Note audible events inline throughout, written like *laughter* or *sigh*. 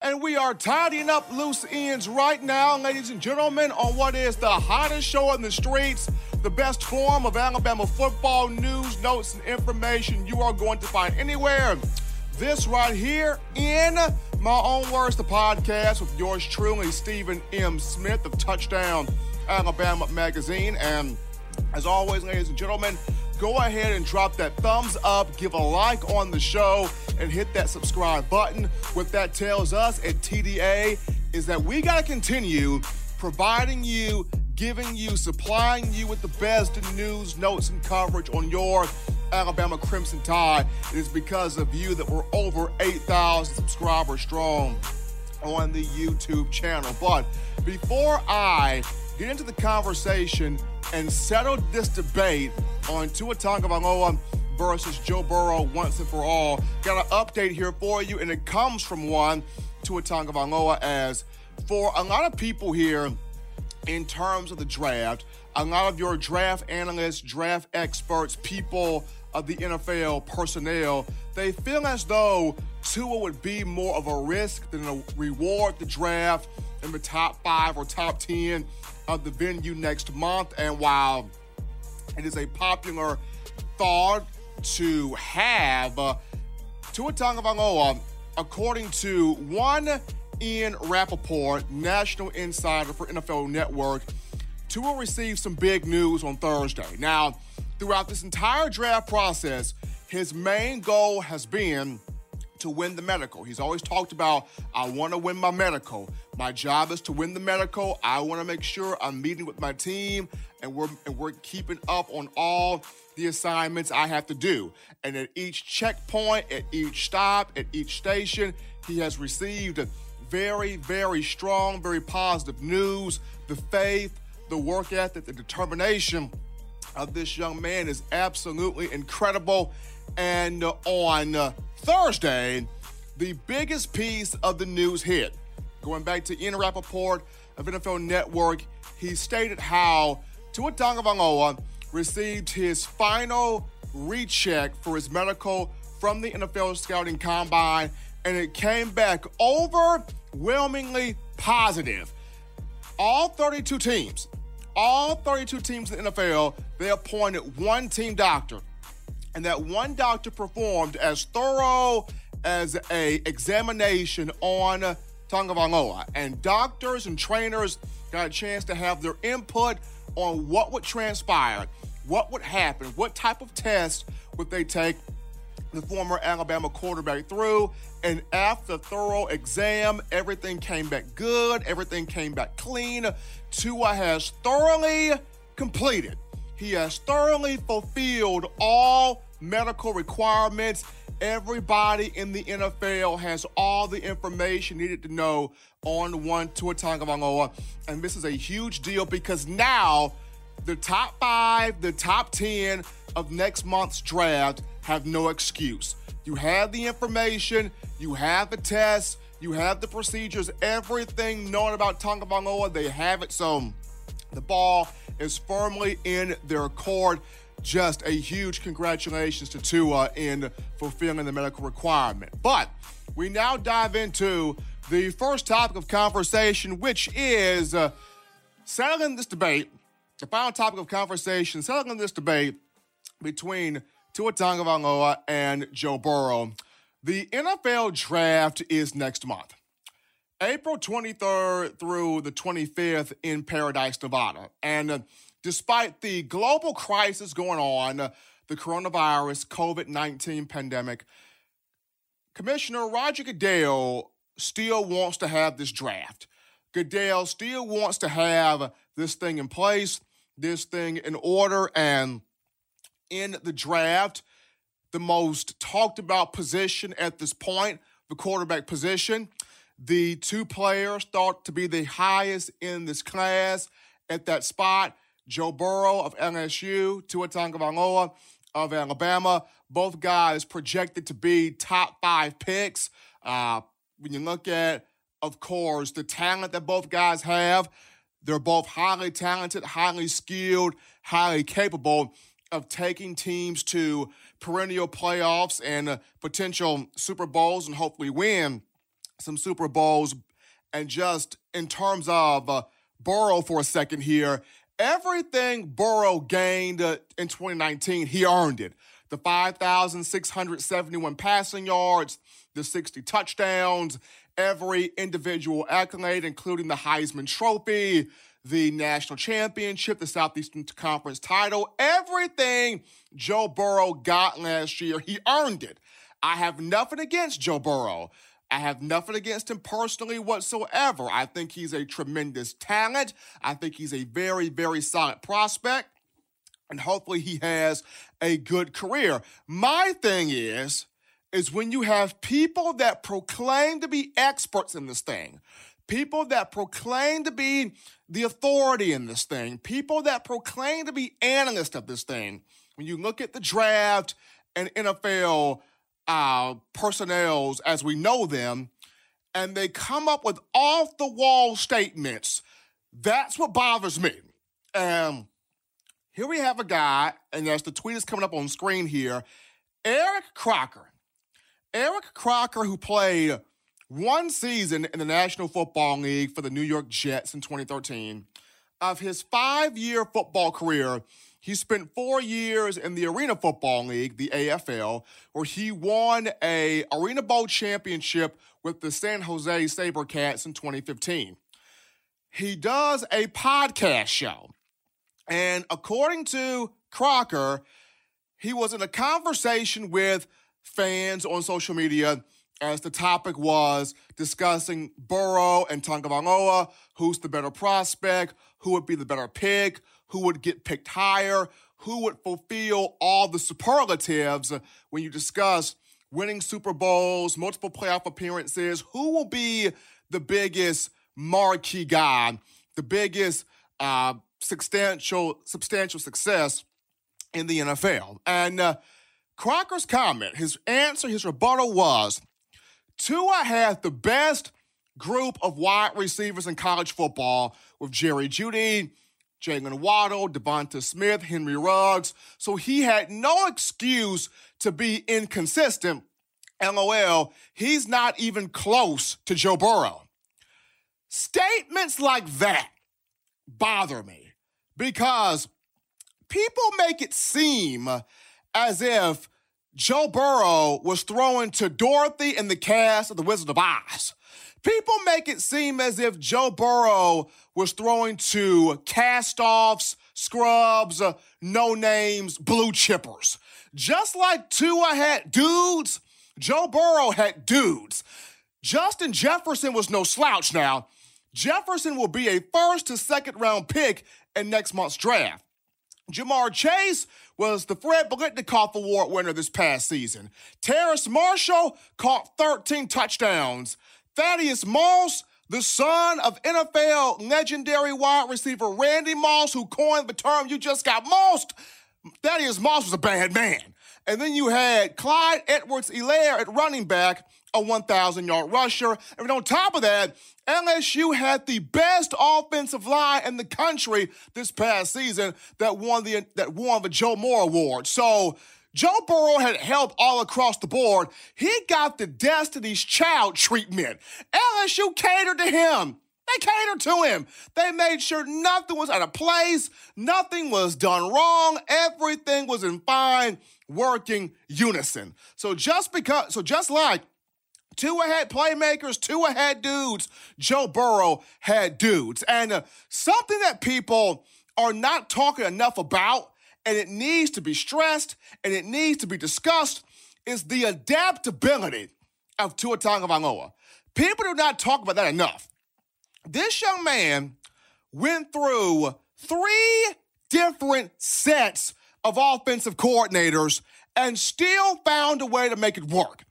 And we are tidying up loose ends right now, ladies and gentlemen, on what is the hottest show in the streets, the best form of Alabama football news, notes, and information you are going to find anywhere. This right here in my own words, the podcast with yours truly, Stephen M. Smith of Touchdown Alabama Magazine. And as always, ladies and gentlemen, go ahead and drop that thumbs up, give a like on the show, and hit that subscribe button. What that tells us at TDA is that we got to continue providing you, giving you, supplying you with the best news, notes, and coverage on your Alabama Crimson Tide. It is because of you that we're over 8,000 subscribers strong on the YouTube channel. But before I get into the conversation and settle this debate on Tua Tagovailoa versus Joe Burrow once and for all. Got an update here for you, and it comes from one Tua Tagovailoa as for a lot of people here in terms of the draft, a lot of your draft analysts, draft experts, people of the NFL personnel, they feel as though Tua would be more of a risk than a reward the draft in the top five or top 10 of the venue next month. And while it is a popular thought to have, uh, Tua Tagovailoa, according to one Ian Rapoport, national insider for NFL Network, Tua received some big news on Thursday. Now, throughout this entire draft process, his main goal has been to win the medical. He's always talked about, I want to win my medical. My job is to win the medical. I want to make sure I'm meeting with my team and we're and we're keeping up on all the assignments I have to do. And at each checkpoint, at each stop, at each station, he has received very, very strong, very positive news. The faith, the work ethic, the determination of this young man is absolutely incredible. And on uh, Thursday, the biggest piece of the news hit. Going back to Ian Rapoport of NFL Network, he stated how Tua Tagovailoa received his final recheck for his medical from the NFL scouting combine, and it came back overwhelmingly positive. All 32 teams, all 32 teams in the NFL, they appointed one team doctor and that one doctor performed as thorough as a examination on Tagovailoa. And doctors and trainers got a chance to have their input on what would transpire, what would happen, what type of test would they take the former Alabama quarterback through. And after thorough exam, everything came back good, everything came back clean. Tua has thoroughly completed. He has thoroughly fulfilled all medical requirements. Everybody in the NFL has all the information needed to know on one Tua Tagovailoa, and this is a huge deal because now the top five, the top ten of next month's draft have no excuse. You have the information, you have the tests, you have the procedures, everything known about Tonga Tagovailoa, they have it. So the ball is firmly in their court just a huge congratulations to Tua in fulfilling the medical requirement. But we now dive into the first topic of conversation, which is uh, settling this debate, the final topic of conversation, settling this debate between Tua Tagovailoa and Joe Burrow. The NFL draft is next month. April 23rd through the 25th in Paradise, Nevada. And uh, despite the global crisis going on, the coronavirus COVID 19 pandemic, Commissioner Roger Goodell still wants to have this draft. Goodell still wants to have this thing in place. this thing in order. And in the draft, the most talked about position at this point, the quarterback position. The two players thought to be the highest in this class at that spot Joe Burrow of LSU, Tua Tagovailoa of Alabama. Both guys projected to be top five picks. Uh, when you look at, of course, the talent that both guys have, they're both highly talented, highly skilled, highly capable of taking teams to perennial playoffs and uh, potential Super Bowls and hopefully win some Super Bowls. And just in terms of uh, Burrow for a second here, everything Burrow gained uh, in 2019, he earned it. The 5,671 passing yards, the 60 touchdowns, every individual accolade, including the Heisman Trophy, the national championship, the Southeastern Conference title, everything Joe Burrow got last year, he earned it. I have nothing against Joe Burrow. I have nothing against him personally whatsoever. I think he's a tremendous talent. I think he's a very, very solid prospect. And hopefully he has a good career. My thing is, is when you have people that proclaim to be experts in this thing, people that proclaim to be the authority in this thing, people that proclaim to be analysts of this thing. When you look at the draft and NFL uh, personnels as we know them, and they come up with off the wall statements. That's what bothers me. And here we have a guy, and as the tweet is coming up on screen here, Eric Crocker. Eric Crocker, who played one season in the National Football League for the New York Jets in 2013. Of his five year football career, he spent four years in the Arena Football League, the AFL, where he won a Arena Bowl championship with the San Jose SaberCats in 2015. He does a podcast show. And according to Crocker, he was in a conversation with fans on social media as the topic was discussing Burrow and Tonga Tagovailoa, who's the better prospect, who would be the better pick, who would get picked higher, who would fulfill all the superlatives when you discuss winning Super Bowls, multiple playoff appearances, who will be the biggest marquee guy, the biggest uh, substantial substantial success in the NFL. And uh, Crocker's comment, his answer, his rebuttal was Tua had the best group of wide receivers in college football with Jerry Jeudy, Jaylen Waddle, Devonta Smith, Henry Ruggs. So he had no excuse to be inconsistent. LOL, he's not even close to Joe Burrow. Statements like that bother me because people make it seem as if Joe Burrow was throwing to Dorothy and the cast of The Wizard of Oz. People make it seem as if Joe Burrow was throwing to cast offs, scrubs, uh, no names, blue chippers. Just like Tua had dudes, Joe Burrow had dudes. Justin Jefferson was no slouch now. Jefferson will be a first to second round pick in next month's draft. Ja'Marr Chase was the Fred Biletnikoff Award winner this past season. Terrace Marshall caught 13 touchdowns. Thaddeus Moss, the son of NFL legendary wide receiver Randy Moss, who coined the term you just got mossed. Thaddeus Moss was a bad man. And then you had Clyde Edwards Helaire at running back, a 1,000 yard rusher. And on top of that, LSU had the best offensive line in the country this past season that won the that won the Joe Moore Award. So Joe Burrow had help all across the board. He got the Destiny's Child treatment. LSU catered to him. They catered to him. They made sure nothing was out of place, nothing was done wrong, everything was in fine working unison. So just because, so just like Tua had playmakers, Tua had dudes, Joe Burrow had dudes. And uh, something that people are not talking enough about, and it needs to be stressed and it needs to be discussed, is the adaptability of Tua Tagovailoa. People do not talk about that enough. This young man went through three different sets of offensive coordinators and still found a way to make it work.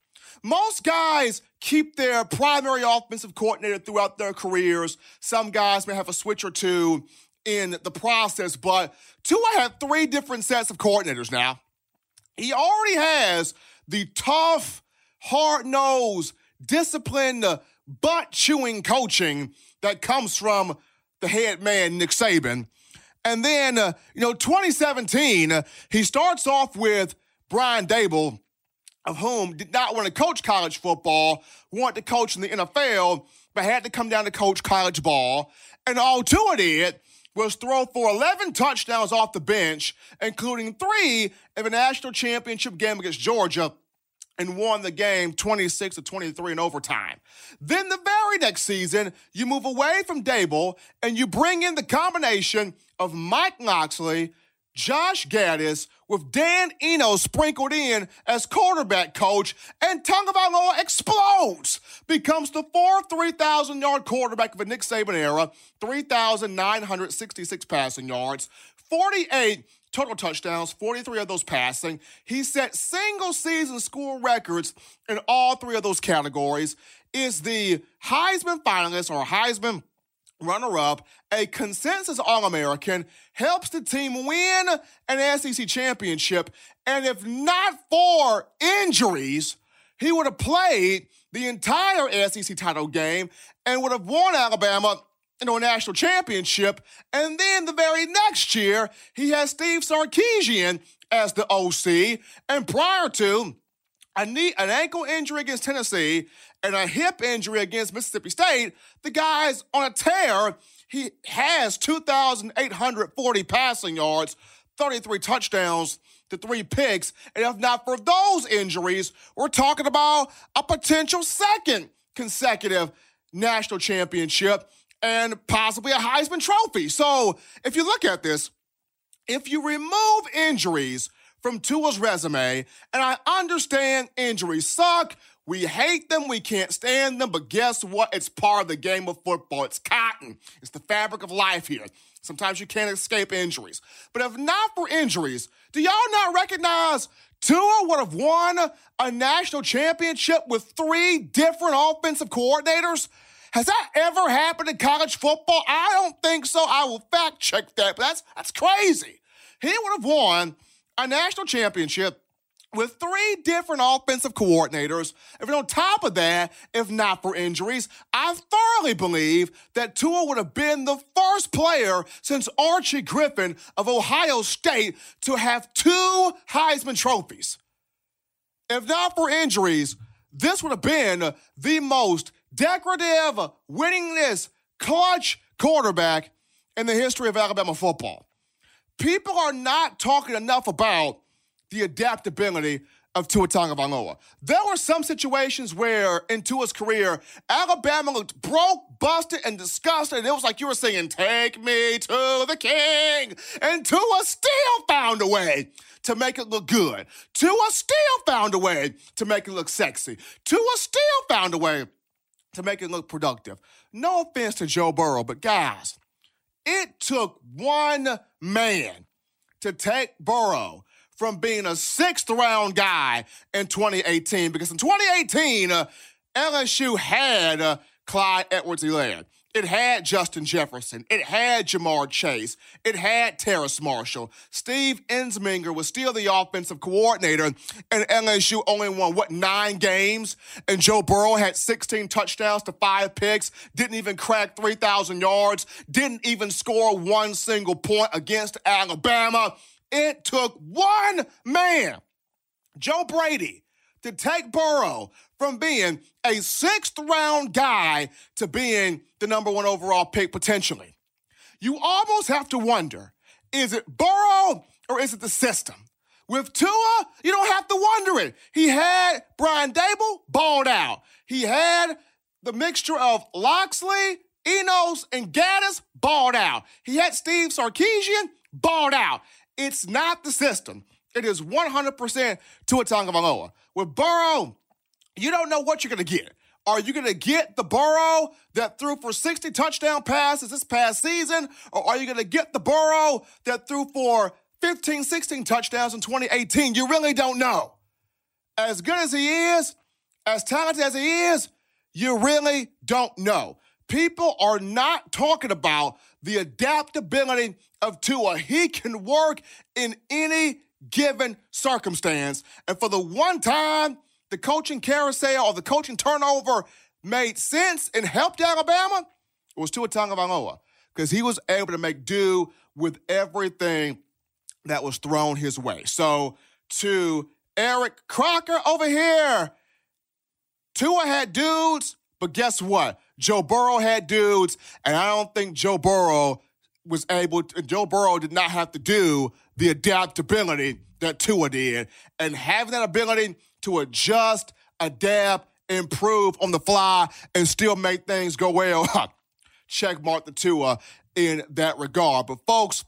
Most guys keep their primary offensive coordinator throughout their careers. Some guys may have a switch or two in the process, but Tua had three different sets of coordinators now. He already has the tough, hard nosed, disciplined, butt chewing coaching that comes from the head man, Nick Saban. And then, uh, you know, 2017, uh, he starts off with Brian Daboll, of whom did not want to coach college football, wanted to coach in the NFL, but had to come down to coach college ball. And all Tua did was throw for 11 touchdowns off the bench, including three in the national championship game against Georgia and won the game 26 to 23 in overtime. Then the very next season, you move away from Daboll and you bring in the combination of Mike Locksley, Josh Gattis, with Dan Enos sprinkled in as quarterback coach, and Tagovailoa explodes, becomes the fourth 3,000 yard quarterback of the Nick Saban era, 3,966 passing yards, 48 total touchdowns, 43 of those passing. He set single season school records in all three of those categories. Is the Heisman finalist or Heisman runner up, a consensus All American, helps the team win an SEC championship. And if not for injuries, he would have played the entire SEC title game and would have won Alabama into a national championship. And then the very next year, he has Steve Sarkisian as the OC. And prior to a knee, an ankle injury against Tennessee and a hip injury against Mississippi State, the guy's on a tear. He has 2,840 passing yards, 33 touchdowns to three picks. And if not for those injuries, we're talking about a potential second consecutive national championship and possibly a Heisman Trophy. So if you look at this, if you remove injuries from Tua's resume, and I understand injuries suck, we hate them, we can't stand them, but guess what? It's part of the game of football. It's cotton, it's the fabric of life here. Sometimes you can't escape injuries. But if not for injuries, do y'all not recognize Tua would have won a national championship with three different offensive coordinators? Has that ever happened in college football? I don't think so. I will fact check that, but that's that's crazy. He would have won a national championship with three different offensive coordinators. And on top of that, if not for injuries, I thoroughly believe that Tua would have been the first player since Archie Griffin of Ohio State to have two Heisman trophies. If not for injuries, this would have been the most decorative, winningest, clutch quarterback in the history of Alabama football. People are not talking enough about the adaptability of Tua Tagovailoa. There were some situations where in Tua's career, Alabama looked broke, busted, and disgusted. And it was like you were saying, "Take me to the king," and Tua still found a way to make it look good. Tua still found a way to make it look sexy. Tua still found a way to make it look productive. No offense to Joe Burrow, but guys, it took one man to take Burrow from being a sixth round guy in 2018 because in 2018, uh, LSU had uh, Clyde Edwards Helaire. It had Justin Jefferson. It had Ja'Marr Chase. It had Terrace Marshall. Steve Ensminger was still the offensive coordinator, and LSU only won, what, nine games? And Joe Burrow had 16 touchdowns to five picks, didn't even crack 3,000 yards, didn't even score one single point against Alabama. It took one man, Joe Brady, to take Burrow from being a sixth round guy to being the number one overall pick potentially. You almost have to wonder is it Burrow or is it the system? With Tua, you don't have to wonder it. He had Brian Daboll balled out. He had the mixture of Locksley, Enos, and Gattis balled out. He had Steve Sarkisian balled out. It's not the system. It is 100% to Tua Tagovailoa. With Burrow, you don't know what you're going to get. Are you going to get the Burrow that threw for 60 touchdown passes this past season? Or are you going to get the Burrow that threw for 15, 16 touchdowns in 2018? You really don't know. As good as he is, as talented as he is, you really don't know. People are not talking about the adaptability of Tua. He can work in any given circumstance. And for the one time the coaching carousel or the coaching turnover made sense and helped Alabama, it was Tua Tagovailoa because he was able to make do with everything that was thrown his way. So to Eric Crocker over here, Tua had dudes, but guess what? Joe Burrow had dudes, and I don't think Joe Burrow was able to, Joe Burrow did not have to do the adaptability that Tua did. And having that ability to adjust, adapt, improve on the fly, and still make things go well, *laughs* check mark the Tua in that regard. But folks,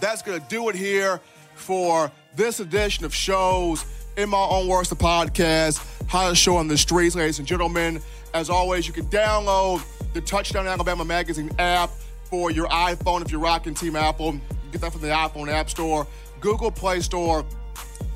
that's going to do it here for this edition of shows in my own words, the podcast, how to show on the streets, ladies and gentlemen. As always, you can download the Touchdown Alabama Magazine app for your iPhone if you're rocking Team Apple. Get that from the iPhone App Store, Google Play Store.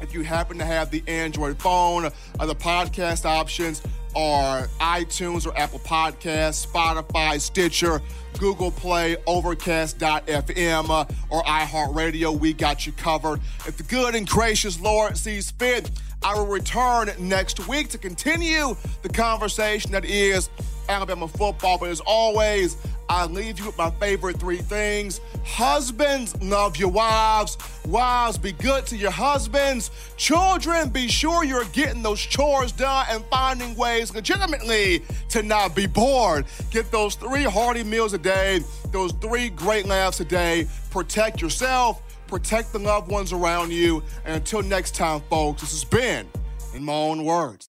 If you happen to have the Android phone, other podcast options are iTunes or Apple Podcasts, Spotify, Stitcher, Google Play, Overcast.fm, uh, or iHeartRadio. We got you covered. If the good and gracious Lord sees fit, I will return next week to continue the conversation that is Alabama football. But as always, I leave you with my favorite three things. Husbands, love your wives. Wives, be good to your husbands. Children, be sure you're getting those chores done and finding ways legitimately to not be bored. Get those three hearty meals a day, those three great laughs a day. Protect yourself, protect the loved ones around you. And until next time, folks, this has been in my own words.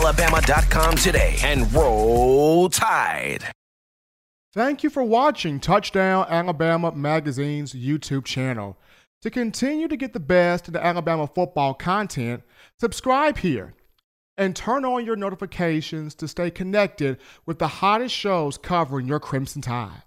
touchdownalabama.com today and roll tide. Thank you for watching Touchdown Alabama Magazine's YouTube channel. To continue to get the best of the Alabama football content, subscribe here and turn on your notifications to stay connected with the hottest shows covering your Crimson Tide.